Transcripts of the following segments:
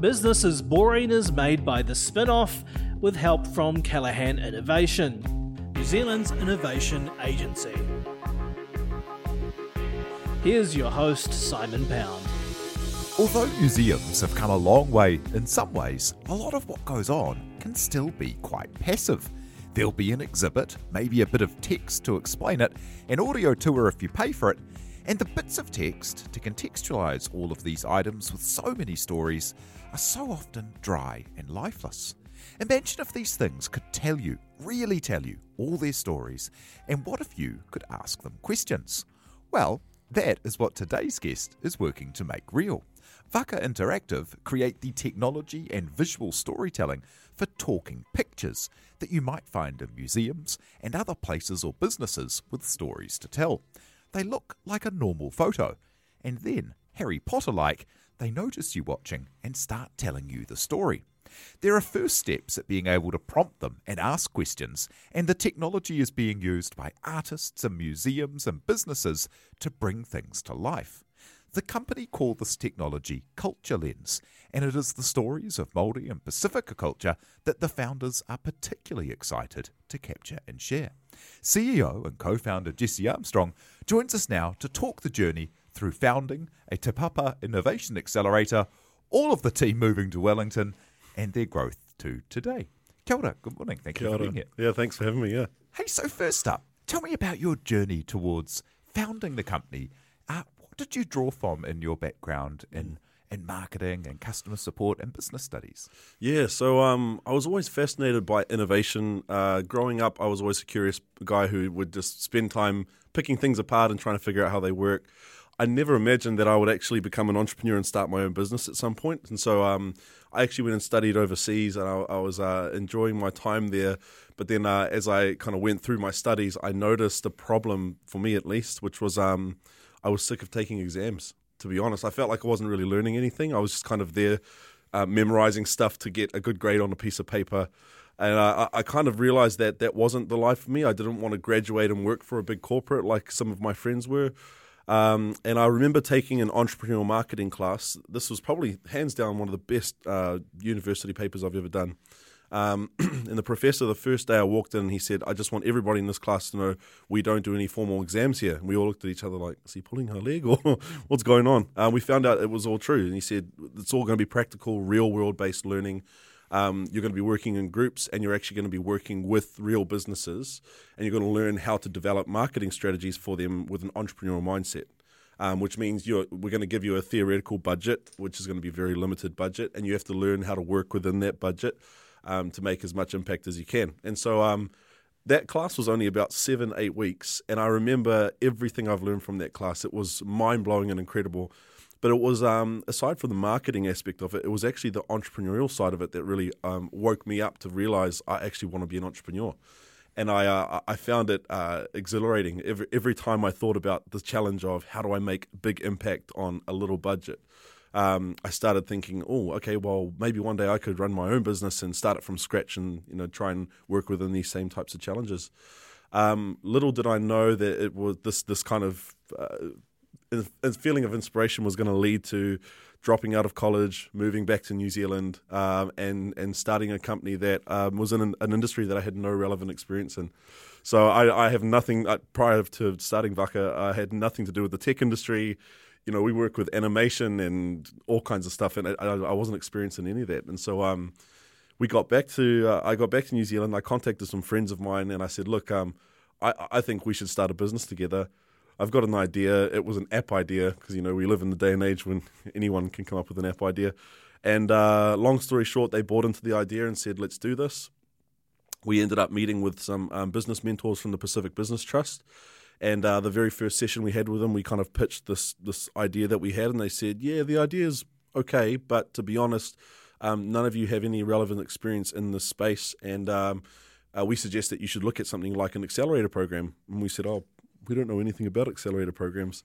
Business is Boring is made by the Spinoff with help from Callaghan Innovation, New Zealand's innovation agency. Here's your host, Simon Pound. Although museums have come a long way, in some ways, a lot of what goes on can still be quite passive. There'll be an exhibit, maybe a bit of text to explain it, an audio tour if you pay for it, and the bits of text to contextualise all of these items with so many stories are so often dry and lifeless. Imagine if these things could tell you, really tell you, all their stories, and what if you could ask them questions? Well, that is what today's guest is working to make real. Vaka Interactive create the technology and visual storytelling for talking pictures that you might find in museums and other places or businesses with stories to tell. They look like a normal photo, and then, Harry Potter like, they notice you watching and start telling you the story. There are first steps at being able to prompt them and ask questions, and the technology is being used by artists and museums and businesses to bring things to life. The company call this technology Culture Lens, and it is the stories of Māori and Pacifica culture that the founders are particularly excited to capture and share. CEO and co founder Jesse Armstrong joins us now to talk the journey through founding a Te Papa Innovation Accelerator, all of the team moving to Wellington, and their growth to today. Kia ora, good morning. Thank Kia you for being here. Yeah, thanks for having me. Yeah. Hey, so first up, tell me about your journey towards founding the company. Uh, what did you draw from in your background in, in marketing and customer support and business studies? Yeah, so um, I was always fascinated by innovation. Uh, growing up, I was always a curious guy who would just spend time picking things apart and trying to figure out how they work. I never imagined that I would actually become an entrepreneur and start my own business at some point. And so um, I actually went and studied overseas and I, I was uh, enjoying my time there. But then uh, as I kind of went through my studies, I noticed a problem, for me at least, which was um, I was sick of taking exams, to be honest. I felt like I wasn't really learning anything. I was just kind of there uh, memorizing stuff to get a good grade on a piece of paper. And I, I kind of realized that that wasn't the life for me. I didn't want to graduate and work for a big corporate like some of my friends were. Um, and I remember taking an entrepreneurial marketing class. This was probably hands down one of the best uh, university papers I've ever done. Um, and the professor, the first day I walked in, he said, I just want everybody in this class to know we don't do any formal exams here. And we all looked at each other like, is he pulling her leg or what's going on? Um, we found out it was all true. And he said, it's all going to be practical, real world based learning. Um, you're going to be working in groups and you're actually going to be working with real businesses and you're going to learn how to develop marketing strategies for them with an entrepreneurial mindset. Um, which means we're going to give you a theoretical budget, which is going to be a very limited budget, and you have to learn how to work within that budget um, to make as much impact as you can. And so um, that class was only about seven, eight weeks, and I remember everything I've learned from that class. It was mind blowing and incredible. But it was um, aside from the marketing aspect of it, it was actually the entrepreneurial side of it that really um, woke me up to realize I actually want to be an entrepreneur. And I uh, I found it uh, exhilarating every every time I thought about the challenge of how do I make big impact on a little budget. Um, I started thinking, oh, okay, well, maybe one day I could run my own business and start it from scratch, and you know, try and work within these same types of challenges. Um, little did I know that it was this this kind of uh, feeling of inspiration was going to lead to dropping out of college, moving back to New Zealand, um, and and starting a company that um, was in an, an, industry that I had no relevant experience in. So I, I have nothing uh, prior to starting Vaka. I had nothing to do with the tech industry. You know, we work with animation and all kinds of stuff, and I, I wasn't experiencing any of that. And so um, we got back to uh, I got back to New Zealand. I contacted some friends of mine, and I said, look, um, I, I think we should start a business together. I've got an idea. It was an app idea because you know we live in the day and age when anyone can come up with an app idea. And uh, long story short, they bought into the idea and said, "Let's do this." We ended up meeting with some um, business mentors from the Pacific Business Trust, and uh, the very first session we had with them, we kind of pitched this this idea that we had, and they said, "Yeah, the idea is okay, but to be honest, um, none of you have any relevant experience in this space, and um, uh, we suggest that you should look at something like an accelerator program." And we said, "Oh, we don't know anything about accelerator programs.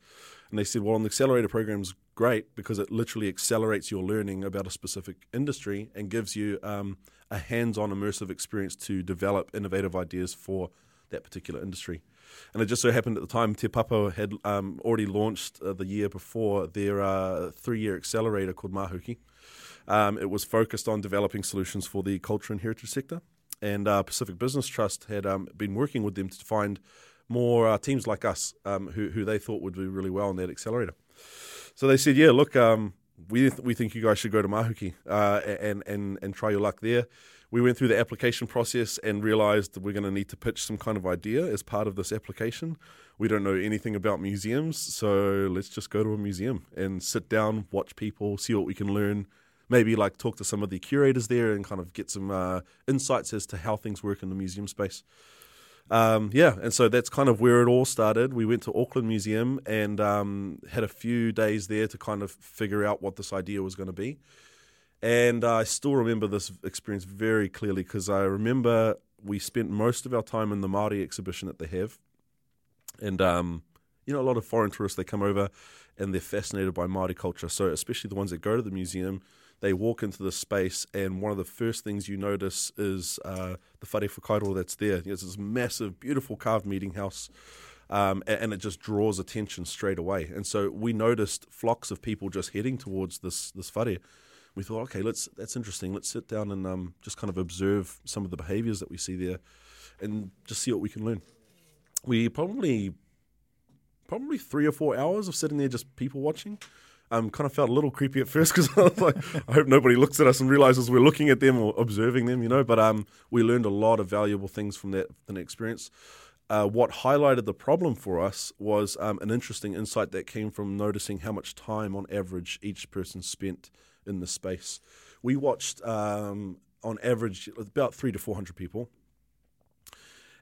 And they said, well, an accelerator program is great because it literally accelerates your learning about a specific industry and gives you um, a hands on immersive experience to develop innovative ideas for that particular industry. And it just so happened at the time, Te Papa had um, already launched uh, the year before their uh, three year accelerator called Mahuki. Um, it was focused on developing solutions for the culture and heritage sector. And uh, Pacific Business Trust had um, been working with them to find more uh, teams like us um, who, who they thought would do really well in that accelerator. So they said, yeah, look, um, we, th- we think you guys should go to Mahuki uh, and, and, and try your luck there. We went through the application process and realized that we're going to need to pitch some kind of idea as part of this application. We don't know anything about museums, so let's just go to a museum and sit down, watch people, see what we can learn. Maybe like talk to some of the curators there and kind of get some uh, insights as to how things work in the museum space. Um, yeah, and so that's kind of where it all started. We went to Auckland Museum and um, had a few days there to kind of figure out what this idea was going to be. And I still remember this experience very clearly because I remember we spent most of our time in the Maori exhibition that they have, and um, you know a lot of foreign tourists they come over and they're fascinated by Maori culture. So especially the ones that go to the museum, they walk into the space, and one of the first things you notice is uh, the whare whakairo that's there. It's this massive, beautiful carved meeting house. Um, and it just draws attention straight away. And so we noticed flocks of people just heading towards this this whare. We thought, okay, let's that's interesting. Let's sit down and um, just kind of observe some of the behaviours that we see there, and just see what we can learn. We probably probably three or four hours of sitting there just people watching um, kind of felt a little creepy at first because I was like, I hope nobody looks at us and realizes we're looking at them or observing them, you know. But um, we learned a lot of valuable things from that, that experience. Uh, what highlighted the problem for us was um, an interesting insight that came from noticing how much time on average each person spent in the space. We watched um, on average about three to 400 people.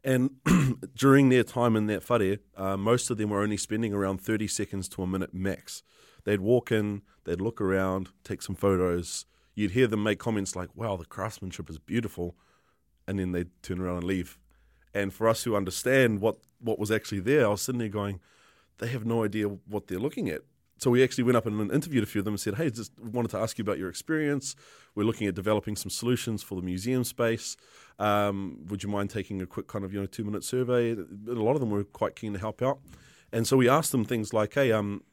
And during their time in that whare, uh, most of them were only spending around 30 seconds to a minute max. They'd walk in, they'd look around, take some photos. You'd hear them make comments like, wow, the craftsmanship is beautiful. And then they'd turn around and leave. And for us who understand what, what was actually there, I was sitting there going, they have no idea what they're looking at. So we actually went up and interviewed a few of them and said, hey, just wanted to ask you about your experience. We're looking at developing some solutions for the museum space. Um, would you mind taking a quick kind of, you know, two minute survey? A lot of them were quite keen to help out. And so we asked them things like, hey, um,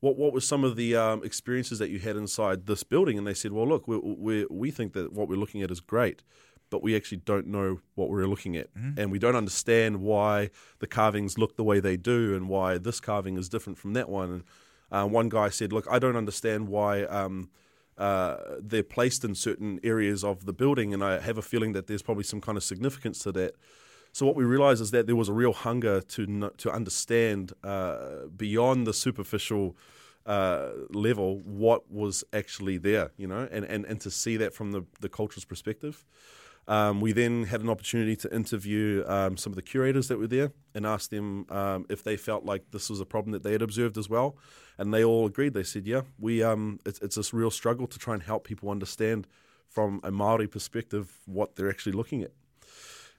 what what were some of the um, experiences that you had inside this building? And they said, well, look, we we we think that what we're looking at is great, but we actually don't know what we're looking at, mm-hmm. and we don't understand why the carvings look the way they do, and why this carving is different from that one. And uh, one guy said, look, I don't understand why. Um, uh, they're placed in certain areas of the building, and I have a feeling that there's probably some kind of significance to that. So what we realized is that there was a real hunger to to understand uh, beyond the superficial uh, level what was actually there, you know, and, and, and to see that from the, the culture's perspective. Um, we then had an opportunity to interview um, some of the curators that were there and ask them um, if they felt like this was a problem that they had observed as well. And they all agreed. They said, yeah, we um, it's, it's this real struggle to try and help people understand from a Maori perspective what they're actually looking at.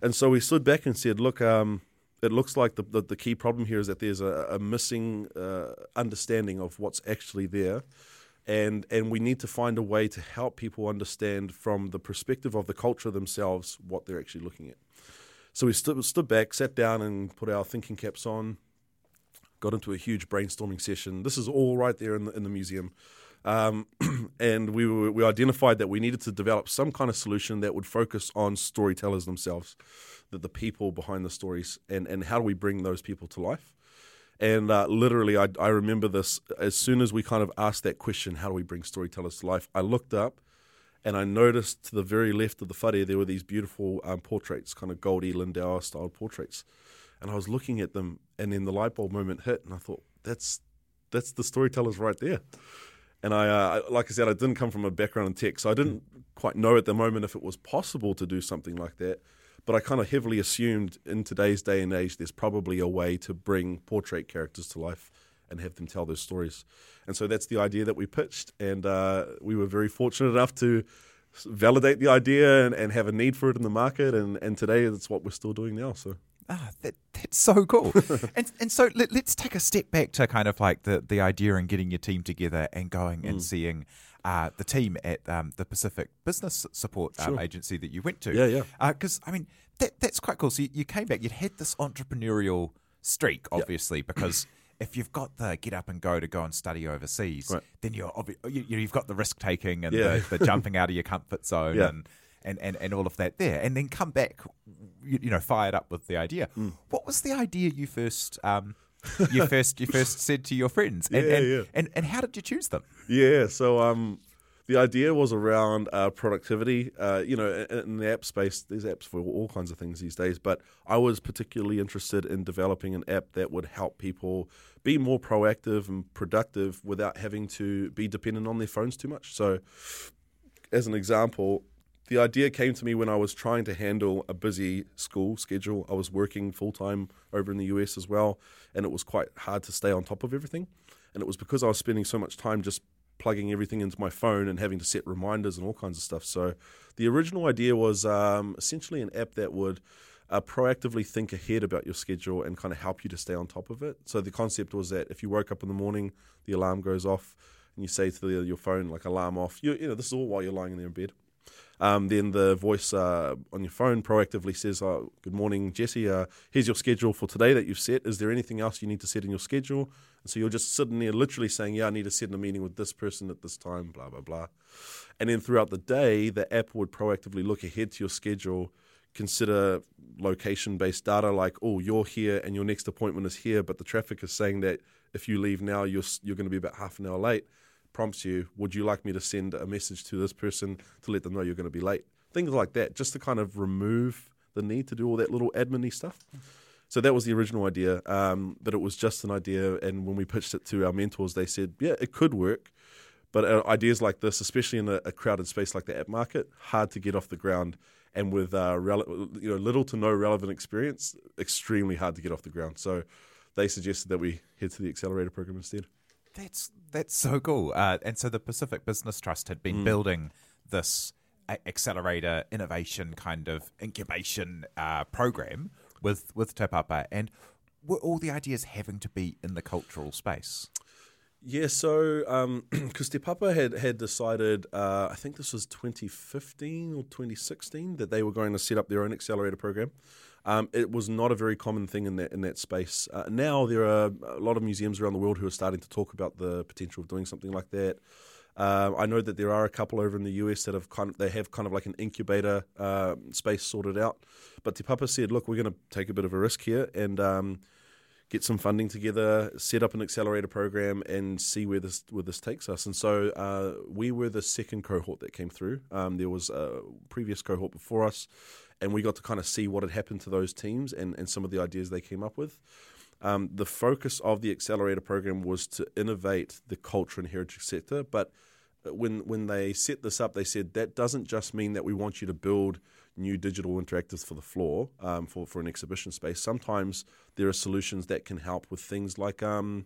And so we stood back and said, look, um, it looks like the, the, the, key problem here is that there's a, a missing uh, understanding of what's actually there. And, and we need to find a way to help people understand from the perspective of the culture themselves what they're actually looking at. So we stood, stood back, sat down, and put our thinking caps on, got into a huge brainstorming session. This is all right there in the, in the museum. Um, and we, were, we identified that we needed to develop some kind of solution that would focus on storytellers themselves that the people behind the stories and, and how do we bring those people to life. And uh, literally, I, I remember this as soon as we kind of asked that question, how do we bring storytellers to life? I looked up and I noticed to the very left of the whare there were these beautiful um, portraits, kind of Goldie Lindauer style portraits. And I was looking at them, and then the light bulb moment hit, and I thought, that's that's the storytellers right there. And I, uh, like I said, I didn't come from a background in tech, so I didn't quite know at the moment if it was possible to do something like that. But I kind of heavily assumed in today's day and age, there's probably a way to bring portrait characters to life and have them tell those stories. And so that's the idea that we pitched, and uh, we were very fortunate enough to validate the idea and, and have a need for it in the market. And, and today, that's what we're still doing now. So Ah, that, that's so cool. and and so let, us take a step back to kind of like the, the idea and getting your team together and going mm. and seeing uh, the team at um, the Pacific Business Support um, sure. Agency that you went to. Yeah, yeah. Because, uh, I mean, that, that's quite cool. So you, you, came back, you'd had this entrepreneurial streak, obviously, yep. because if you've got the get up and go to go and study overseas, right. then you're obvi- you, have got the risk taking and yeah. the, the, jumping out of your comfort zone yeah. and and, and, and all of that there, and then come back, you, you know, fired up with the idea. Mm. What was the idea you first um, you first you first said to your friends, and, yeah, and, yeah. and, and how did you choose them? Yeah, so um, the idea was around uh, productivity. Uh, you know, in, in, the app space, there's apps for all kinds of things these days. But I was particularly interested in developing an app that would help people be more proactive and productive without having to be dependent on their phones too much. So, as an example, the idea came to me when I was trying to handle a busy school schedule. I was working full time over in the US as well, and it was quite hard to stay on top of everything. And it was because I was spending so much time just plugging everything into my phone and having to set reminders and all kinds of stuff. So the original idea was um, essentially an app that would uh, proactively think ahead about your schedule and kind of help you to stay on top of it. So the concept was that if you woke up in the morning, the alarm goes off, and you say to the, your phone like alarm off. You, you know this is all while you're lying in there in bed. Um, then the voice uh, on your phone proactively says, oh, Good morning, Jesse. Uh, here's your schedule for today that you've set. Is there anything else you need to set in your schedule? And so you're just sitting there literally saying, Yeah, I need to set in a meeting with this person at this time, blah, blah, blah. And then throughout the day, the app would proactively look ahead to your schedule, consider location based data like, Oh, you're here and your next appointment is here, but the traffic is saying that if you leave now, you're, you're going to be about half an hour late prompts you, would you like me to send a message to this person to let them know you're going to be late? Things like that, just to kind of remove the need to do all that little admin stuff. So that was the original idea, um, but it was just an idea. And when we pitched it to our mentors, they said, yeah, it could work. But uh, ideas like this, especially in a, a, crowded space like the app market, hard to get off the ground. And with uh, rele- you know little to no relevant experience, extremely hard to get off the ground. So they suggested that we head to the accelerator program instead. That's that's so cool. Uh, and so the Pacific Business Trust had been mm. building this accelerator innovation kind of incubation uh, program with with Te Papa, and were all the ideas having to be in the cultural space? Yeah, so because um, Te Papa had had decided, uh, I think this was 2015 or 2016, that they were going to set up their own accelerator program. Um, it was not a very common thing in that in that space. Uh, now there are a lot of museums around the world who are starting to talk about the potential of doing something like that. Uh, I know that there are a couple over in the US that have kind of they have kind of like an incubator uh, space sorted out. But Te Papa said, look, we're going to take a bit of a risk here and um, get some funding together, set up an accelerator program, and see where this where this takes us. And so uh, we were the second cohort that came through. Um, there was a previous cohort before us and we got to kind of see what had happened to those teams and, and some of the ideas they came up with. Um, the focus of the accelerator program was to innovate the culture and heritage sector, but when when they set this up, they said that doesn't just mean that we want you to build new digital interactives for the floor um, for for an exhibition space. Sometimes there are solutions that can help with things like um,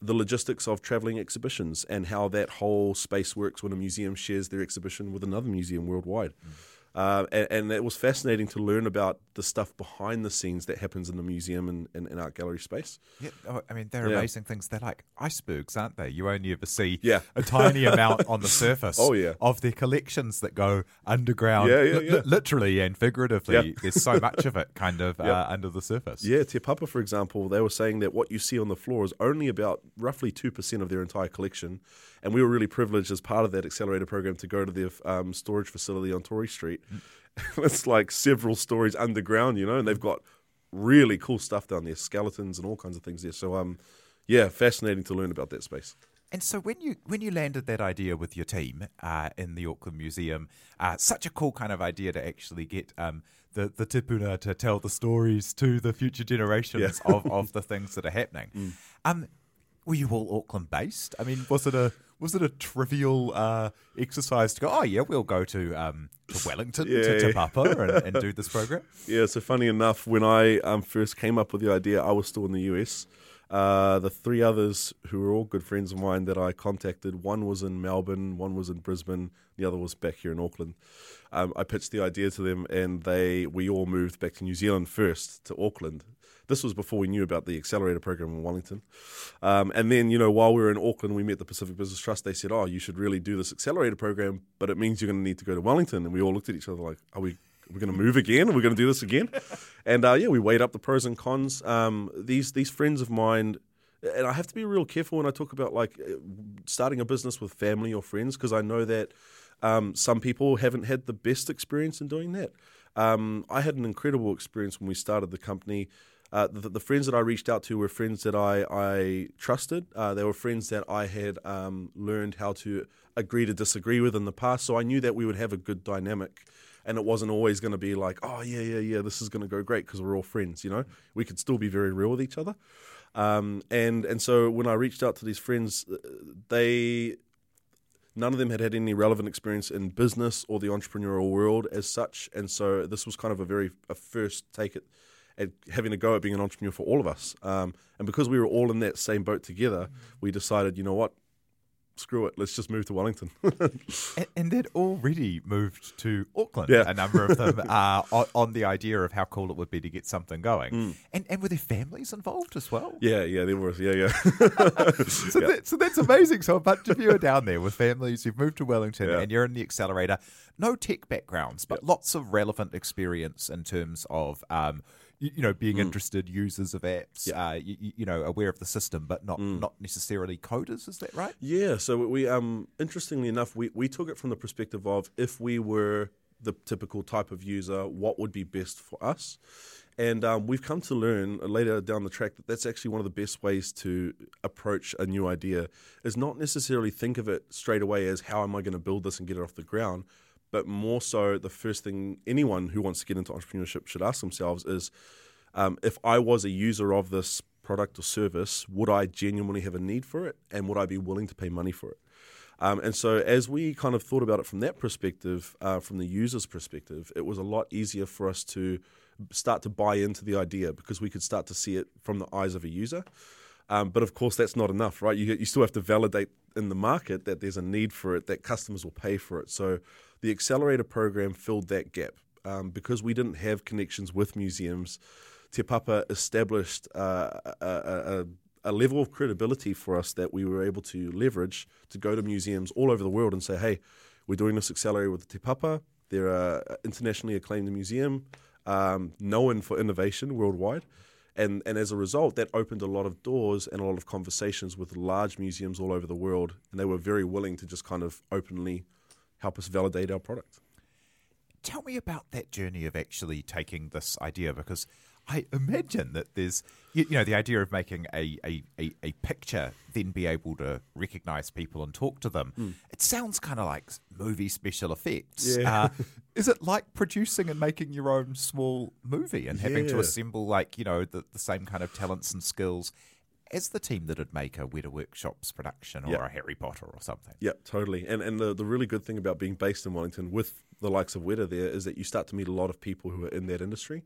the logistics of traveling exhibitions and how that whole space works when a museum shares their exhibition with another museum worldwide. Mm. Uh, and, and, it was fascinating to learn about the stuff behind the scenes that happens in the museum and, and, and art gallery space. Yeah, oh, I mean, they're yeah. amazing things. They're like icebergs, aren't they? You only ever see yeah. a tiny amount on the surface oh, yeah. of their collections that go underground, yeah, yeah, yeah. literally and figuratively. There's so much of it kind of uh, under the surface. Yeah, Te Papa, for example, they were saying that what you see on the floor is only about roughly 2% of their entire collection and we were really privileged as part of that accelerator program to go to the um, storage facility on Tory Street. Mm. it's like several stories underground, you know, and they've got really cool stuff down there, skeletons and all kinds of things there. So um, yeah, fascinating to learn about that space. And so when you when you landed that idea with your team uh, in the Auckland Museum, uh, such a cool kind of idea to actually get um, the the tipuna to tell the stories to the future generations yeah. of, of the things that are happening. Mm. Um, were you all Auckland based? I mean, was it a was it a trivial uh, exercise to go? Oh yeah, we'll go to um, to Wellington yeah. to Te Papa and, and, do this program. Yeah. So funny enough, when I um, first came up with the idea, I was still in the US. Uh, the three others who were all good friends of mine that I contacted, one was in Melbourne, one was in Brisbane, the other was back here in Auckland. Um, I pitched the idea to them, and they we all moved back to New Zealand first to Auckland. This was before we knew about the accelerator program in Wellington. Um, and then, you know, while we were in Auckland, we met the Pacific Business Trust. They said, "Oh, you should really do this accelerator program, but it means you're going to need to go to Wellington." And we all looked at each other like, "Are we we're going to move again. We're going to do this again. And uh, yeah, we weighed up the pros and cons. Um, these these friends of mine, and I have to be real careful when I talk about like uh, starting a business with family or friends because I know that um, some people haven't had the best experience in doing that. Um, I had an incredible experience when we started the company. Uh, the, the, friends that I reached out to were friends that I, I trusted. Uh, they were friends that I had um, learned how to agree to disagree with in the past. So I knew that we would have a good dynamic and it wasn't always going to be like, oh yeah, yeah, yeah, this is going to go great because we're all friends. You know, we could still be very real with each other. Um, and and so when I reached out to these friends, uh, they none of them had had any relevant experience in business or the entrepreneurial world as such, and so this was kind of a very a first take at, at having a go at being an entrepreneur for all of us. Um, and because we were all in that same boat together, we decided, you know what, screw it, let's just move to Wellington. and, and, they'd already moved to Auckland, yeah. a number of them, uh, on, on, the idea of how cool it would be to get something going. Mm. And, and were their families involved as well? Yeah, yeah, they were. Yeah, yeah. so, yeah. That, so that's amazing. So a bunch of you are down there with families You've moved to Wellington yeah. and you're in the accelerator. No tech backgrounds, but lots of relevant experience in terms of. Um, you, know, being mm. interested users of apps, yeah. uh, you, you, know, aware of the system, but not mm. not necessarily coders. Is that right? Yeah. So we, um, interestingly enough, we we took it from the perspective of if we were the typical type of user, what would be best for us. And um, we've come to learn later down the track that that's actually one of the best ways to approach a new idea is not necessarily think of it straight away as how am I going to build this and get it off the ground, but more so the first thing anyone who wants to get into entrepreneurship should ask themselves is um, if I was a user of this product or service, would I genuinely have a need for it and would I be willing to pay money for it? Um, and so, as we kind of thought about it from that perspective, uh, from the user's perspective, it was a lot easier for us to start to buy into the idea because we could start to see it from the eyes of a user. Um, but of course, that's not enough, right? You, you still have to validate in the market that there's a need for it, that customers will pay for it. So the accelerator program filled that gap um, because we didn't have connections with museums. Te Papa established uh, a, a, a, level of credibility for us that we were able to leverage to go to museums all over the world and say, hey, we're doing this accelerator with Te Papa. They're an internationally acclaimed museum, um, known for innovation worldwide. And, and as a result, that opened a lot of doors and a lot of conversations with large museums all over the world. And they were very willing to just kind of openly help us validate our product. Tell me about that journey of actually taking this idea because I imagine that there's, you, you know, the idea of making a, a, a, a, picture, then be able to recognize people and talk to them. Mm. It sounds kind of like movie special effects. Yeah. Uh, is it like producing and making your own small movie and having yeah. to assemble, like, you know, the, the same kind of talents and skills as the team that would make a Weta Workshops production or yep. a Harry Potter or something. Yeah, totally. And and the, the really good thing about being based in Wellington with the likes of Weta there is that you start to meet a lot of people who are in that industry.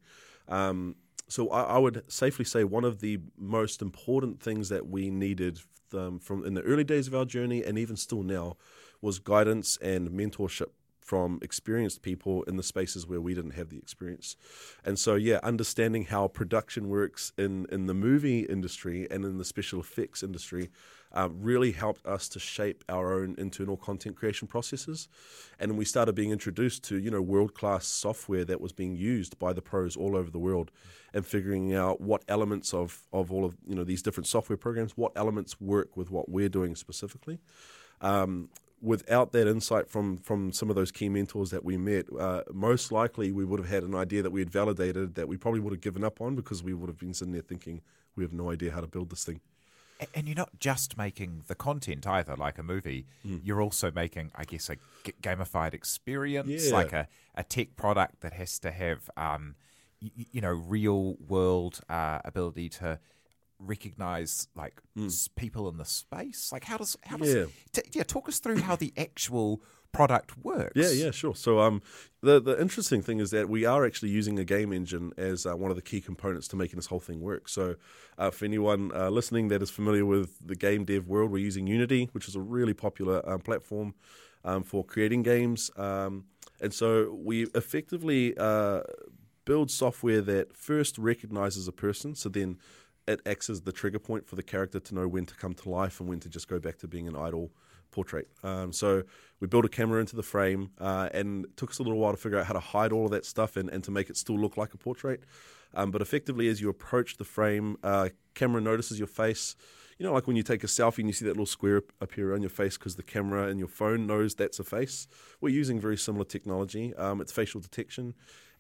Um, so I, I, would safely say one of the most important things that we needed um, from in the early days of our journey and even still now was guidance and mentorship from experienced people in the spaces where we didn't have the experience. And so, yeah, understanding how production works in, in the movie industry and in the special effects industry um, really helped us to shape our own internal content creation processes. And we started being introduced to, you know, world class software that was being used by the pros all over the world and figuring out what elements of, of all of, you know, these different software programs, what elements work with what we're doing specifically. Um, without that insight from from some of those key mentors that we met, uh, most likely we would have had an idea that we had validated that we probably would have given up on because we would have been sitting there thinking we have no idea how to build this thing. And you're not just making the content either, like a movie. Mm. You're also making, I guess, a gamified experience, yeah. like a, a tech product that has to have, um, you, you know, real world uh, ability to recognize like mm. people in the space? Like, how does how does yeah. T- yeah talk us through how the actual product works? Yeah, yeah, sure. So, um, the the interesting thing is that we are actually using a game engine as uh, one of the key components to making this whole thing work. So, uh, for anyone uh, listening that is familiar with the game dev world, we're using Unity, which is a really popular um, platform um, for creating games. Um, and so, we effectively uh, build software that first recognizes a person. So then it acts as the trigger point for the character to know when to come to life and when to just go back to being an idle portrait. Um, so we built a camera into the frame, uh, and it took us a little while to figure out how to hide all of that stuff and, and to make it still look like a portrait. Um, but effectively, as you approach the frame, uh, camera notices your face. You know, like when you take a selfie and you see that little square appear on your face because the camera in your phone knows that's a face. We're using very similar technology. Um, it's facial detection,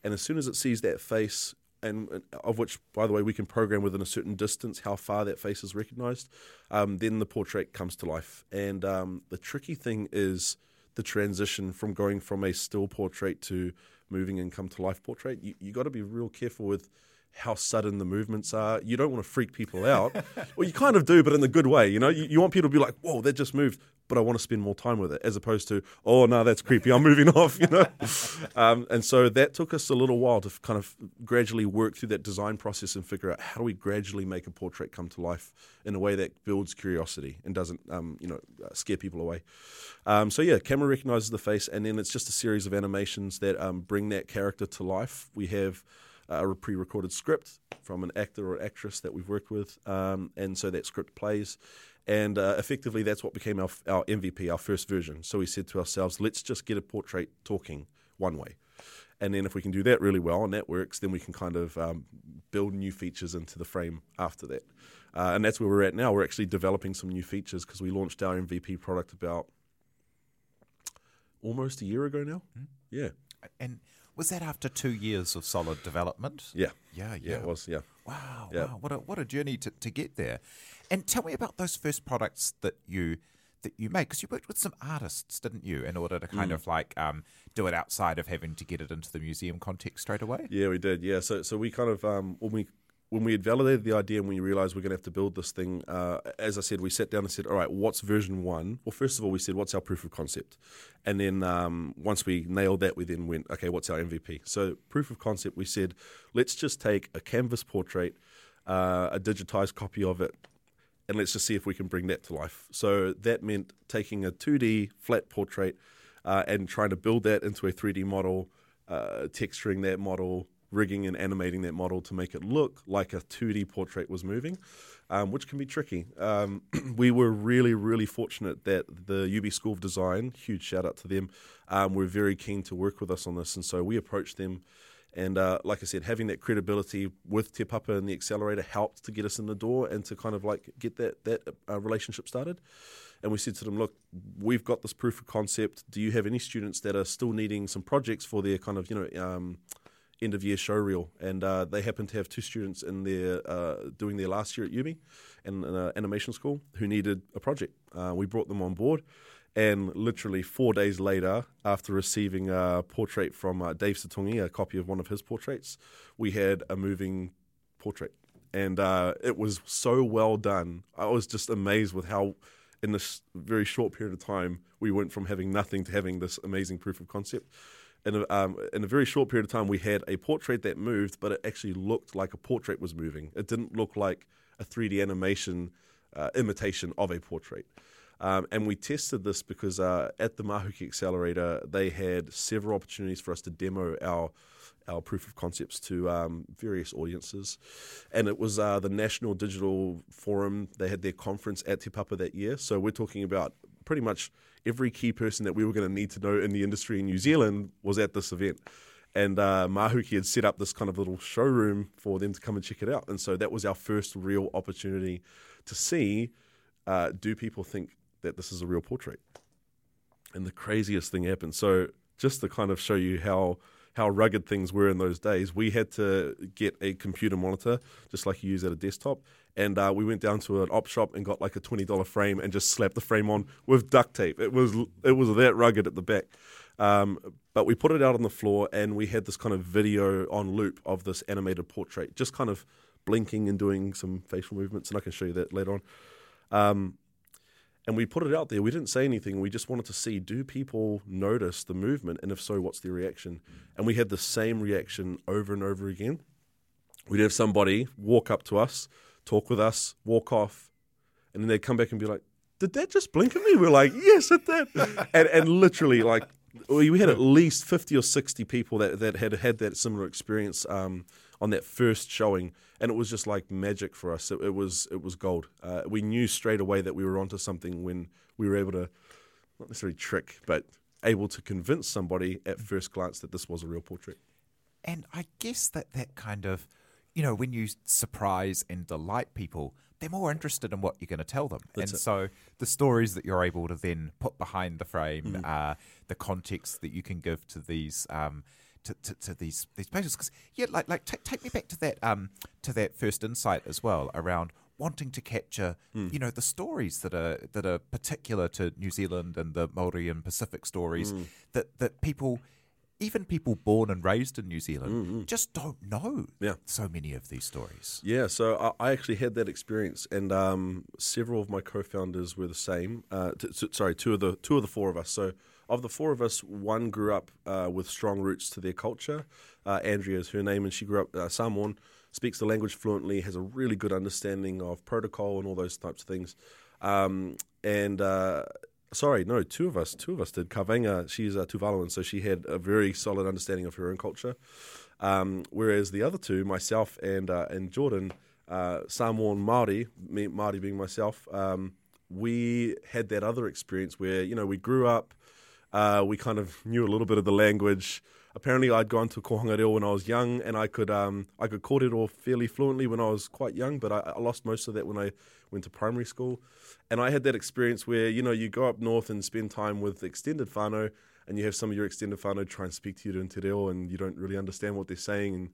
and as soon as it sees that face, and of which, by the way, we can program within a certain distance how far that face is recognized, um, then the portrait comes to life. And um, the tricky thing is the transition from going from a still portrait to moving and come to life portrait. You, you got to be real careful with how sudden the movements are. You don't want to freak people out. well, you kind of do, but in the good way. You know, you, you want people to be like, "Whoa, that just moved," but I want to spend more time with it, as opposed to, "Oh no, that's creepy. I'm moving off." You know, um, and so that took us a little while to kind of gradually work through that design process and figure out how do we gradually make a portrait come to life in a way that builds curiosity and doesn't, um, you know, uh, scare people away. Um, so yeah, camera recognizes the face, and then it's just a series of animations that um, bring that character to life. We have a pre-recorded script from an actor or actress that we've worked with, um, and so that script plays. And uh, effectively, that's what became our, our MVP, our first version. So we said to ourselves, let's just get a portrait talking one way. And then if we can do that really well and that works, then we can kind of um, build new features into the frame after that. Uh, and that's where we're at now. We're actually developing some new features because we launched our MVP product about almost a year ago now. Mm. Yeah. And was that after two years of solid development? Yeah. Yeah, yeah. Yeah, it was, yeah. Wow, yeah. wow. What a, what a journey to, to get there. And tell me about those first products that you that you made because you worked with some artists, didn't you, in order to kind mm. of like um, do it outside of having to get it into the museum context straight away? Yeah, we did. Yeah, so so we kind of um, when we when we had validated the idea and we realized we're going to have to build this thing, uh, as I said, we sat down and said, all right, what's version one? Well, first of all, we said, what's our proof of concept? And then um, once we nailed that, we then went, okay, what's our MVP? So, proof of concept, we said, let's just take a canvas portrait, uh, a digitized copy of it, and let's just see if we can bring that to life. So, that meant taking a 2D flat portrait uh, and trying to build that into a 3D model, uh, texturing that model, rigging and animating that model to make it look like a 2D portrait was moving, um, which can be tricky. Um, we were really, really fortunate that the Yoobee School of Design, huge shout out to them, um, were very keen to work with us on this. And so we approached them. And uh, like I said, having that credibility with Te Papa and the accelerator helped to get us in the door and to kind of like get that that uh, relationship started. And we said to them, look, we've got this proof of concept. Do you have any students that are still needing some projects for their kind of you know um, end of year show reel, and uh, they happened to have two students in their uh, doing their last year at Yoobee in an animation school who needed a project. Uh, we brought them on board, and literally four days later, after receiving a portrait from uh, Dave Satungi, a copy of one of his portraits, we had a moving portrait, and uh, it was so well done. I was just amazed with how. In this very short period of time, we went from having nothing to having this amazing proof of concept in a, um, in a very short period of time, we had a portrait that moved, but it actually looked like a portrait was moving. It didn't look like a 3D animation uh, imitation of a portrait. Um, and we tested this because uh, at the Mahuki Accelerator, they had several opportunities for us to demo our our proof of concepts to um, various audiences. And it was uh, the National Digital Forum. They had their conference at Te Papa that year. So we're talking about pretty much every key person that we were going to need to know in the industry in New Zealand was at this event. And uh, Mahuki had set up this kind of little showroom for them to come and check it out. And so that was our first real opportunity to see uh, do people think that this is a real portrait? and the craziest thing happened. So just to kind of show you how how rugged things were in those days, we had to get a computer monitor, just like you use at a desktop. And uh, we went down to an op shop and got like a twenty dollar frame and just slapped the frame on with duct tape. It was it was that rugged at the back. Um, but we put it out on the floor and we had this kind of video on loop of this animated portrait, just kind of blinking and doing some facial movements. And I can show you that later on. Um, and we put it out there. We didn't say anything. We just wanted to see do people notice the movement, and if so, what's their reaction? And we had the same reaction over and over again. We'd have somebody walk up to us, talk with us, walk off, and then they'd come back and be like, "Did that just blink at me?" We're like, "Yes, it did," and and literally like we had at least fifty or sixty people that that had had that similar experience. Um, on that first showing, and it was just like magic for us. It, it was it was gold. Uh, we knew straight away that we were onto something when we were able to, not necessarily trick, but able to convince somebody at first glance that this was a real portrait. And I guess that that kind of, you know, when you surprise and delight people, they're more interested in what you're going to tell them. That's and it. so the stories that you're able to then put behind the frame, Mm. uh, the context that you can give to these. Um, to, to, to these these patients because yeah like like ta take me back to that um to that first insight as well around wanting to capture Mm. you know the stories that are that are particular to New Zealand and the Maori and Pacific stories Mm. that that people even people born and raised in New Zealand just don't know Yeah. so many of these stories. Yeah, so I, I actually had that experience, and um, several of my co-founders were the same. Uh, t- t- sorry, two of the two of the four of us. So of the four of us, one grew up uh, with strong roots to their culture. Uh, Andrea is her name, and she grew up uh, Samoan, speaks the language fluently, has a really good understanding of protocol and all those types of things. Um, and uh, sorry, no, two of us, two of us did. Kavenga, she's a Tuvaluan, so she had a very solid understanding of her own culture. Um, whereas the other two, myself and uh, and Jordan, uh, Samoan Maori, me Maori being myself, um, we had that other experience where you know we grew up, uh, we kind of knew a little bit of the language. Apparently, I'd gone to Kohanga Reo when I was young, and I could um, I could call it all fairly fluently when I was quite young, but I, I lost most of that when I went to primary school. And I had that experience where you know you go up north and spend time with extended whānau, and you have some of your extended whānau try and speak to you in te reo, and you don't really understand what they're saying, and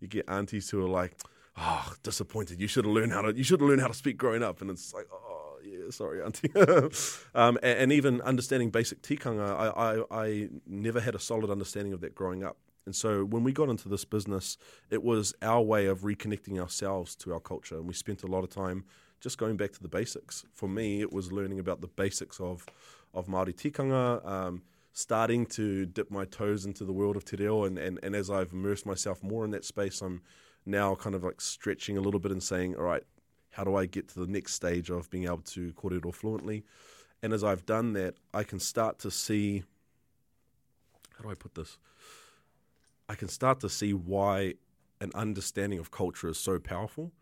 you get aunties who are like, "Oh, disappointed. You should have learned how to. You should have learned how to speak growing up." And it's like, "Oh, yeah, sorry, auntie." um, and, and even understanding basic tikanga, I, I, I never had a solid understanding of that growing up. And so when we got into this business, it was our way of reconnecting ourselves to our culture, and we spent a lot of time just going back to the basics. For me, it was learning about the basics of of Maori tikanga. Um, starting to dip my toes into the world of te reo and, and, and as I've immersed myself more in that space I'm now kind of like stretching a little bit and saying all right how do I get to the next stage of being able to kōrero fluently and as I've done that I can start to see how do I put this I can start to see why an understanding of culture is so powerful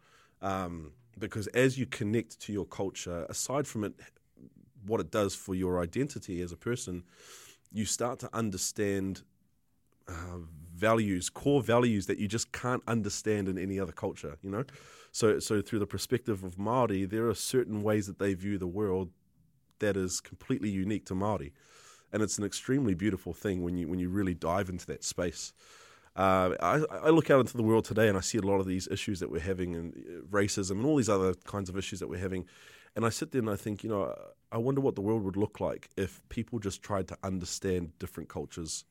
um, because as you connect to your culture aside from it what it does for your identity as a person you start to understand uh, values, core values that you just can't understand in any other culture. You know, so so through the perspective of Maori, there are certain ways that they view the world that is completely unique to Maori, and it's an extremely beautiful thing when you when you really dive into that space. Uh, I, I look out into the world today and I see a lot of these issues that we're having and uh, racism and all these other kinds of issues that we're having. And I sit there and I think, you know, I wonder what the world would look like if people just tried to understand different cultures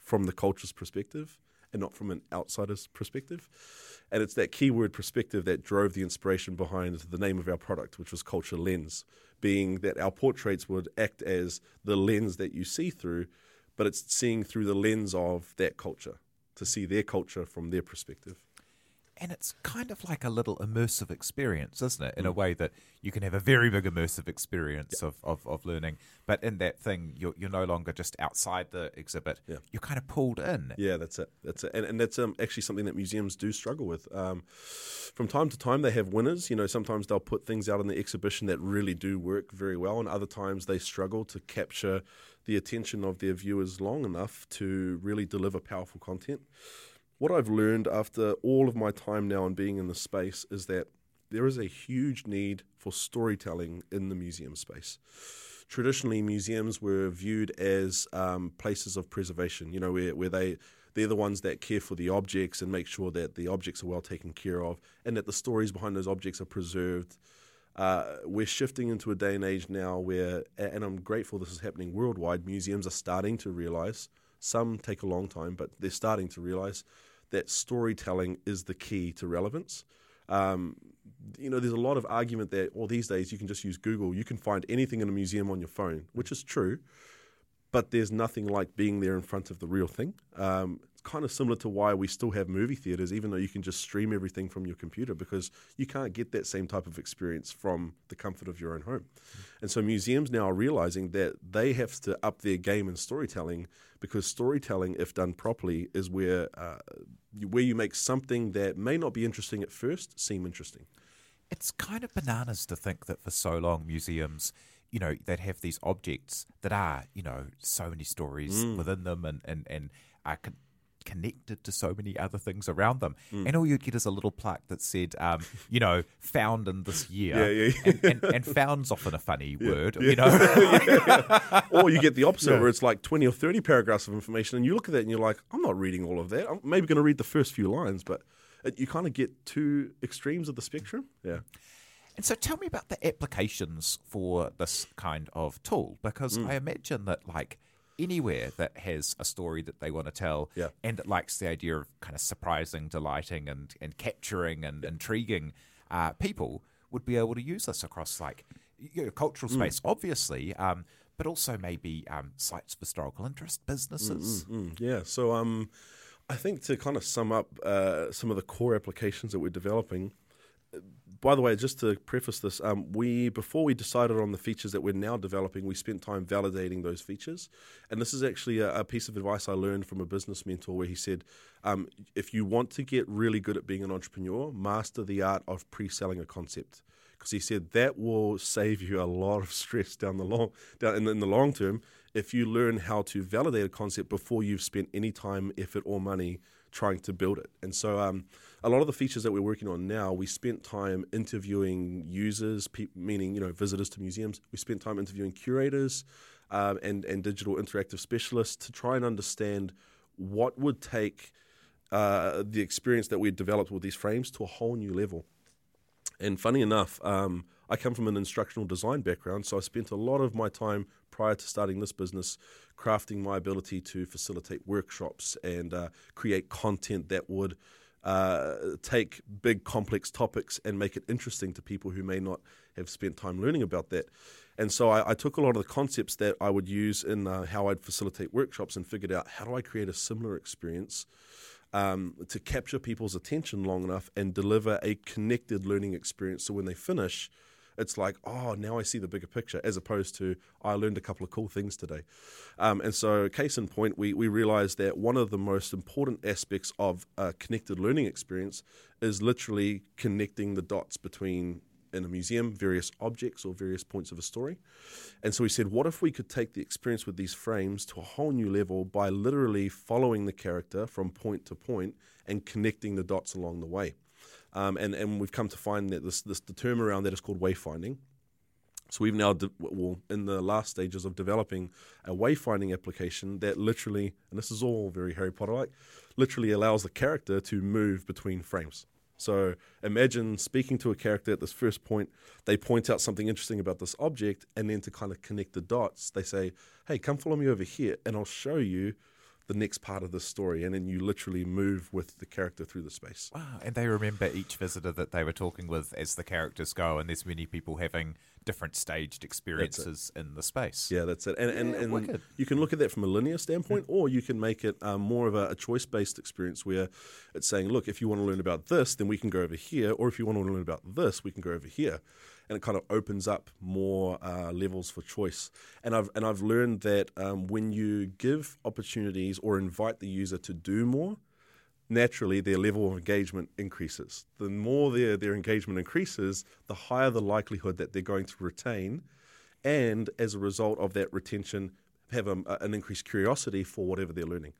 from the culture's perspective and not from an outsider's perspective. And it's that keyword perspective that drove the inspiration behind the name of our product, which was Culture Lens, being that our portraits would act as the lens that you see through, but it's seeing through the lens of that culture to see their culture from their perspective. And it's kind of like a little immersive experience, isn't it? In Mm. a way that you can have a very big immersive experience of, of, of learning. But in that thing, you're, you're no longer just outside the exhibit. Yeah. You're kind of pulled in. Yeah, that's it. That's it, and, and that's um, actually something that museums do struggle with. Um, from time to time, they have winners. You know, sometimes they'll put things out in the exhibition that really do work very well, and other times they struggle to capture the attention of their viewers long enough to really deliver powerful content. What I've learned after all of my time now and being in the space is that there is a huge need for storytelling in the museum space. traditionally museums were viewed as um, places of preservation. You know, where where they they're the ones that care for the objects and make sure that the objects are well taken care of and that the stories behind those objects are preserved. Uh, we're shifting into a day and age now where, and I'm grateful this is happening worldwide, museums are starting to realize, some take a long time, but they're starting to realize that storytelling is the key to relevance. Um, you know, there's a lot of argument that, well, these days you can just use Google. You can find anything in a museum on your phone, which is true but there's nothing like being there in front of the real thing. Um, it's kind of similar to why we still have movie theaters, even though you can just stream everything from your computer, because you can't get that same type of experience from the comfort of your own home. And so museums now are realizing that they have to up their game in storytelling, because storytelling, if done properly, is where uh, where you make something that may not be interesting at first seem interesting. It's kind of bananas to think that for so long museums you know, that have these objects that are, you know, so many stories mm. within them and, and, and are con- connected to so many other things around them. Mm. And all you'd get is a little plaque that said, um, you know, found in this year. Yeah, yeah, yeah. And, and, and, found's often a funny word, you know. or you get the opposite where it's like 20 or 30 paragraphs of information and you look at that and you're like, I'm not reading all of that. I'm maybe going to read the first few lines, but you kind of get two extremes of the spectrum. Yeah. And so tell me about the applications for this kind of tool, because mm. I imagine that, like, anywhere that has a story that they want to tell yeah. and that likes the idea of kind of surprising, delighting, and, and capturing and yeah. intriguing uh, people would be able to use this across, like, you know, cultural mm. space, mm. obviously. Um, but also maybe um, sites of historical interest, businesses. Mm, mm, mm. yeah. So um, I think to kind of sum up uh, some of the core applications that we're developing, by the way, just to preface this, um, we before we decided on the features that we're now developing, we spent time validating those features. And this is actually a, a piece of advice I learned from a business mentor, where he said, um, if you want to get really good at being an entrepreneur, master the art of pre-selling a concept. Because he said that will save you a lot of stress down the long down in, in the long term if you learn how to validate a concept before you've spent any time, effort, or money trying to build it. And so, um, a lot of the features that we're working on now, we spent time interviewing users, pe- meaning you know visitors to museums. We spent time interviewing curators um, and and digital interactive specialists to try and understand what would take uh, the experience that we developed with these frames to a whole new level. And funny enough, um, I come from an instructional design background, so I spent a lot of my time prior to starting this business crafting my ability to facilitate workshops and uh, create content that would uh, take big complex topics and make it interesting to people who may not have spent time learning about that. And so I, I took a lot of the concepts that I would use in uh, how I'd facilitate workshops and figured out how do I create a similar experience um, to capture people's attention long enough and deliver a connected learning experience so when they finish, it's like, oh, now I see the bigger picture, as opposed to I learned a couple of cool things today. Um, and so, case in point, we, we realized that one of the most important aspects of a connected learning experience is literally connecting the dots between in a museum various objects or various points of a story. And so we said, what if we could take the experience with these frames to a whole new level by literally following the character from point to point and connecting the dots along the way? Um, and, and we've come to find that this, this the term around that is called wayfinding. So we've now, de- well, in the last stages of developing a wayfinding application that literally, and this is all very Harry Potter like, literally allows the character to move between frames. So imagine speaking to a character at this first point, they point out something interesting about this object, and then to kind of connect the dots, they say, Hey, come follow me over here, and I'll show you the next part of the story, and then you literally move with the character through the space. Wow! And they remember each visitor that they were talking with as the characters go, and there's many people having different staged experiences in the space. Yeah, that's it. And and, yeah, and you can look at that from a linear standpoint, or you can make it um, more of a, a choice based experience where it's saying, look, if you want to learn about this, then we can go over here, or if you want to learn about this, we can go over here and it kind of opens up more uh, levels for choice. And I've and I've learned that um, when you give opportunities or invite the user to do more, naturally their level of engagement increases. The more their their engagement increases, the higher the likelihood that they're going to retain, and as a result of that retention, have a, an increased curiosity for whatever they're learning.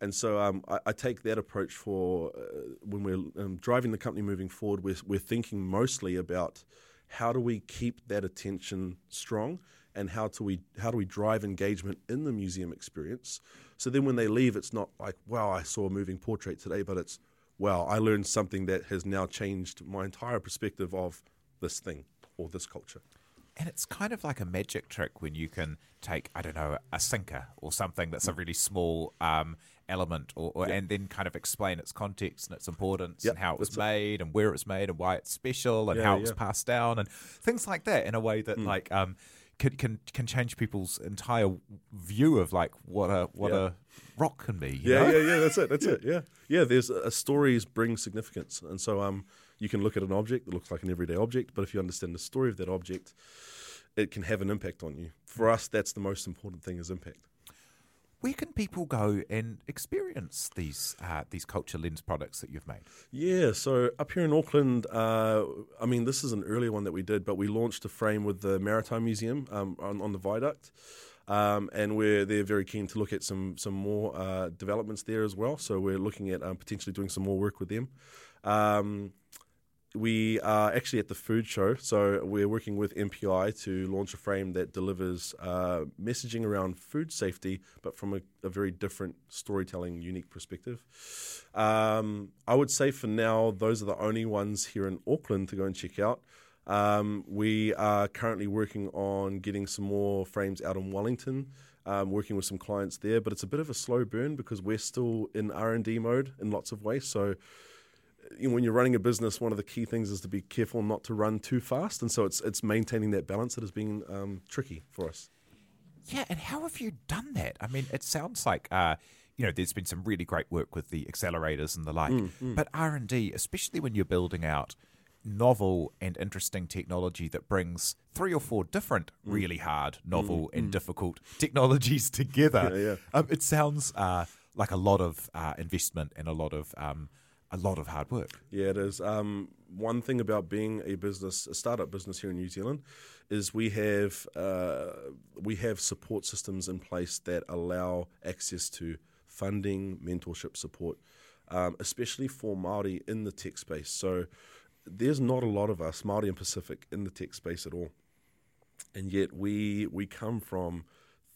And so um, I, I, take that approach for uh, when we're um, driving the company moving forward. We're, we're thinking mostly about how do we keep that attention strong and how do we how do we drive engagement in the museum experience? So then when they leave, it's not like wow, I saw a moving portrait today, but it's wow, I learned something that has now changed my entire perspective of this thing or this culture. And it's kind of like a magic trick when you can take, I don't know, a sinker or something that's a really small um, element, or, or and then kind of explain its context and its importance Yep, and how it was made and where it was made and why it's special and Yeah, how it was yeah. Mm. passed down and things like that in a way that like um, can can can change people's entire view of like what a what Yeah. a rock can be. you Yeah, know? yeah, yeah. That's it. That's it. Yeah, yeah. There's uh, stories bring significance, and so um, you can look at an object that looks like an everyday object, but if you understand the story of that object, it can have an impact on you. For us, that's the most important thing is impact. Where can people go and experience these uh, these culture lens products that you've made? Yeah, so up here in Auckland, uh, I mean, this is an earlier one that we did, but we launched a frame with the Maritime Museum um, on, on the viaduct. Um, and we're they're very keen to look at some some more uh, developments there as well. So we're looking at um, potentially doing some more work with them. We are actually at the food show, so we're working with MPI to launch a frame that delivers uh, messaging around food safety, but from a, a very different storytelling, unique perspective. Um, I would say for now, those are the only ones here in Auckland to go and check out. Um, we are currently working on getting some more frames out in Wellington, um, working with some clients there, but it's a bit of a slow burn because we're still in R and D mode in lots of ways. So when you're running a business, one of the key things is to be careful not to run too fast, and so it's it's maintaining that balance that has been um, tricky for us. Yeah, and how have you done that? I mean, it sounds like uh, you know there's been some really great work with the accelerators and the like, but R and D, especially when you're building out novel and interesting technology that brings three or four different really hard, novel, and difficult technologies together. Yeah, yeah. Um, it sounds uh, like a lot of uh, investment and a lot of um, a lot of hard work. Yeah, it is. Um, one thing about being a business, a startup business here in New Zealand, is we have uh, we have support systems in place that allow access to funding, mentorship support, um, especially for Maori in the tech space. So there's not a lot of us Maori and Pacific in the tech space at all, and yet we we come from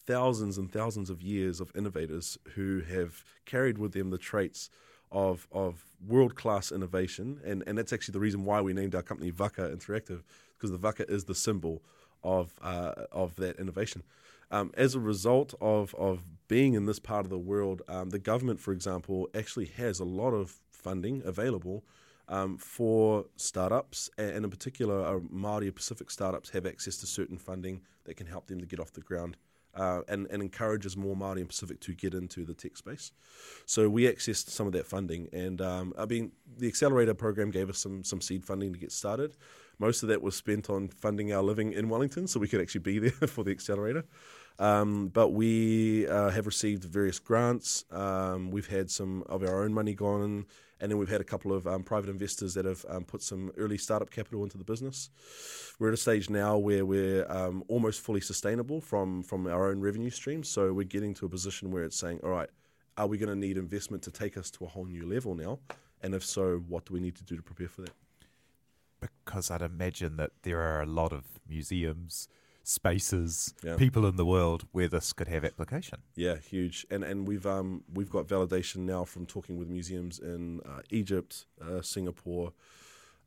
thousands and thousands of years of innovators who have carried with them the traits of of world class innovation, and and that's actually the reason why we named our company Vaka Interactive because the Vaka is the symbol of uh, of that innovation. Um, as a result of of being in this part of the world, um, the government, for example, actually has a lot of funding available um, for startups, and in particular, uh, Māori Pacific startups have access to certain funding that can help them to get off the ground. Uh, and, and encourages more Māori and Pacific to get into the tech space. So we accessed some of that funding, and um, I mean the accelerator program gave us some some seed funding to get started. Most of that was spent on funding our living in Wellington, so we could actually be there for the accelerator. Um, but we uh, have received various grants. Um, we've had some of our own money gone, and then we've had a couple of um, private investors that have um, put some early startup capital into the business. We're at a stage now where we're um, almost fully sustainable from from our own revenue streams. So we're getting to a position where it's saying, all right, are we going to need investment to take us to a whole new level now? And if so, what do we need to do to prepare for that? because I'd imagine that there are a lot of museums, spaces, Yeah. people in the world where this could have application. Yeah, huge. And and we've um we've got validation now from talking with museums in uh, Egypt, uh, Singapore,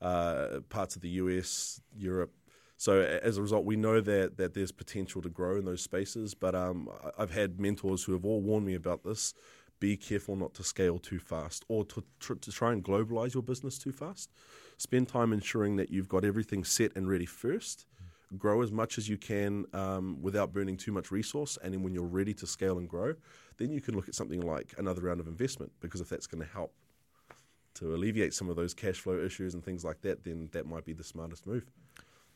uh, parts of the US, Europe. So as a result, we know that that there's potential to grow in those spaces. But um, I've had mentors who have all warned me about this. Be careful not to scale too fast, or to, tr- to try and globalize your business too fast. Spend time ensuring that you've got everything set and ready first. Grow as much as you can um, without burning too much resource, and then when you're ready to scale and grow, then you can look at something like another round of investment. Because if that's going to help to alleviate some of those cash flow issues and things like that, then that might be the smartest move.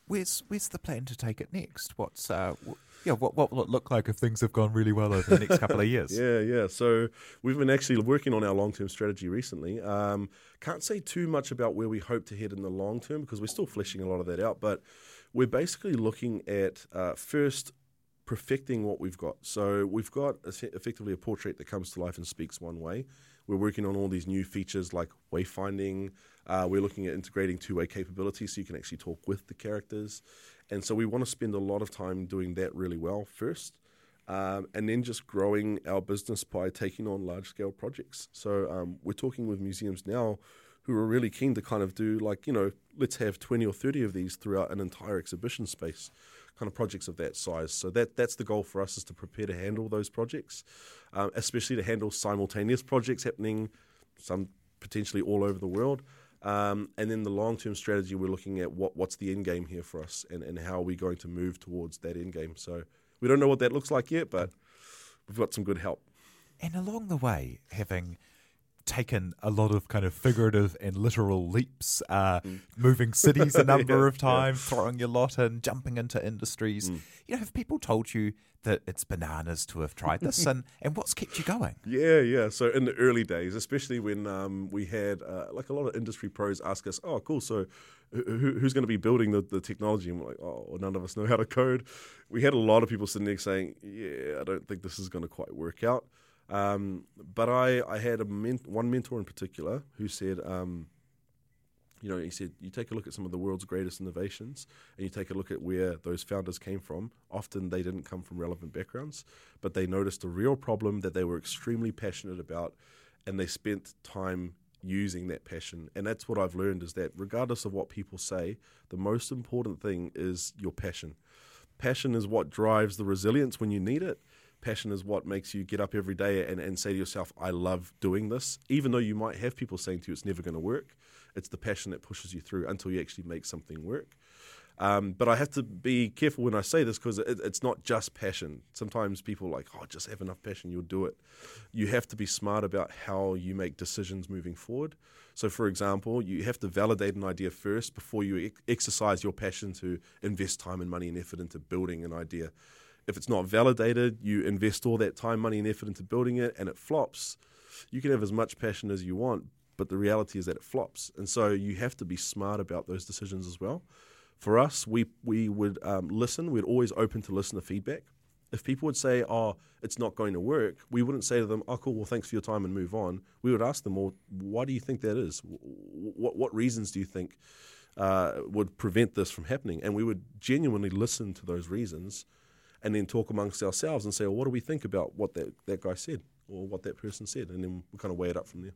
Where's where's the plan to take it next? What's uh, w- yeah, what what will it look like if things have gone really well over the next couple of years? Yeah, yeah. So we've been actually working on our long term strategy recently. Um, can't say too much about where we hope to head in the long term because we're still fleshing a lot of that out. But we're basically looking at uh, first perfecting what we've got. So we've got effectively a portrait that comes to life and speaks one way. We're working on all these new features like wayfinding. Uh, we're looking at integrating two-way capabilities so you can actually talk with the characters. And so we want to spend a lot of time doing that really well first. Um, and then just growing our business by taking on large scale projects. So um, we're talking with museums now who are really keen to kind of do like, you know, let's have 20 or 30 of these throughout an entire exhibition space kind of projects of that size. So that that's the goal for us is to prepare to handle those projects, um, especially to handle simultaneous projects happening, some potentially all over the world. Um, and then the long term strategy, we're looking at what what's the end game here for us, and, and how are we going to move towards that end game. So we don't know what that looks like yet, but we've got some good help. And along the way, having taken a lot of kind of figurative and literal leaps, uh, mm. moving cities a number yeah, of times, yeah. throwing your lot in, jumping into industries. Mm. You know, have people told you that it's bananas to have tried this, and and what's kept you going? Yeah, yeah. So in the early days, especially when um, we had uh, like a lot of industry pros ask us, "Oh, cool. So who, who's going to be building the, the technology?" And we're like, "Oh, none of us know how to code." We had a lot of people sitting there saying, "Yeah, I don't think this is going to quite work out." Um, but I, I had a one mentor in particular who said, um, you know, he said, you take a look at some of the world's greatest innovations and you take a look at where those founders came from. Often they didn't come from relevant backgrounds, but they noticed a real problem that they were extremely passionate about and they spent time using that passion. And that's what I've learned is that regardless of what people say, the most important thing is your passion. Passion is what drives the resilience when you need it passion is what makes you get up every day and, and say to yourself, I love doing this. Even though you might have people saying to you it's never going to work, it's the passion that pushes you through until you actually make something work. Um, but I have to be careful when I say this because it, it's not just passion. Sometimes people are like, oh, just have enough passion, you'll do it. You have to be smart about how you make decisions moving forward. So, for example, you have to validate an idea first before you ex- exercise your passion to invest time and money and effort into building an idea if it's not validated, you invest all that time, money, and effort into building it, and it flops. You can have as much passion as you want, but the reality is that it flops. And so you have to be smart about those decisions as well. For us, we we would um, listen. We'd always open to listen to feedback. If people would say, "Oh, it's not going to work," we wouldn't say to them, "Oh, cool. Well, thanks for your time," and move on. We would ask them, "Well, why do you think that is? What what reasons do you think uh, would prevent this from happening?" And we would genuinely listen to those reasons and then talk amongst ourselves and say, well, what do we think about what that, that guy said or what that person said? And then we kind of weigh it up from there.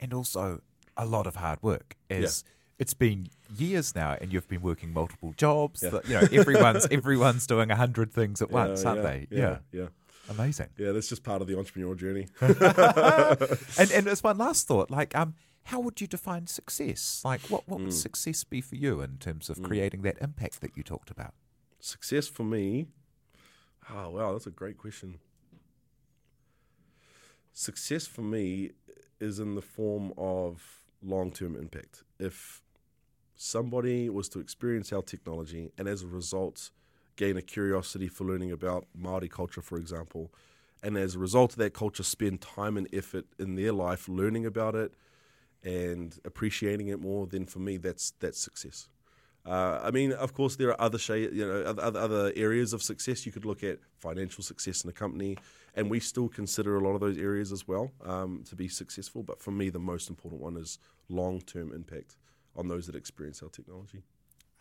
And also a lot of hard work as yeah. it's been years now and you've been working multiple jobs. Yeah. You know, everyone's everyone's doing a hundred things at yeah, once, aren't they? Yeah. Yeah. Amazing. Yeah, that's just part of the entrepreneurial journey. and and as one last thought, like um how would you define success? Like what, what mm. would success be for you in terms of mm. creating that impact that you talked about? Success for me Oh, wow, that's a great question. Success for me is in the form of long term impact. If somebody was to experience our technology and as a result gain a curiosity for learning about Maori culture, for example, and as a result of that culture spend time and effort in their life learning about it and appreciating it more, then for me that's that's success. Uh, I mean, of course, there are other you know other, other areas of success. You could look at financial success in a company, and we still consider a lot of those areas as well um, to be successful. But for me, the most important one is long term impact on those that experience our technology.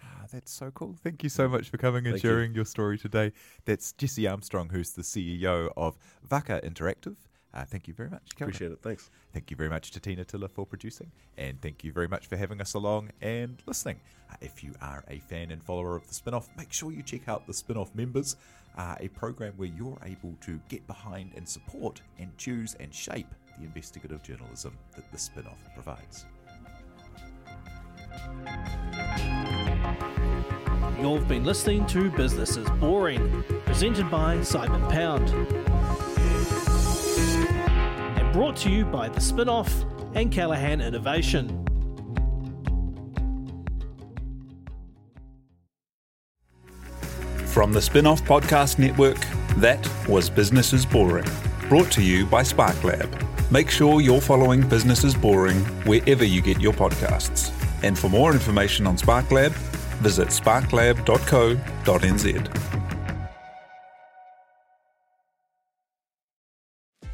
Ah, that's so cool. Thank you so much for coming and Thank sharing you. your story today. That's Jesse Armstrong, who's the CEO of Vaka Interactive. Uh, thank you very much. Appreciate it. Thanks. Thank you very much to Tina Tiller for producing, and thank you very much for having us along and listening. Uh, if you are a fan and follower of the Spinoff, make sure you check out the Spinoff members, uh, a program where you're able to get behind and support and choose and shape the investigative journalism that the Spinoff provides. You've been listening to Business is Boring, presented by Simon Pound brought to you by The Spinoff and Callaghan Innovation. From the Spinoff Podcast Network, that was Business is Boring, brought to you by SparkLab. Make sure you're following Business is Boring wherever you get your podcasts. And for more information on SparkLab, visit sparklab.co.nz.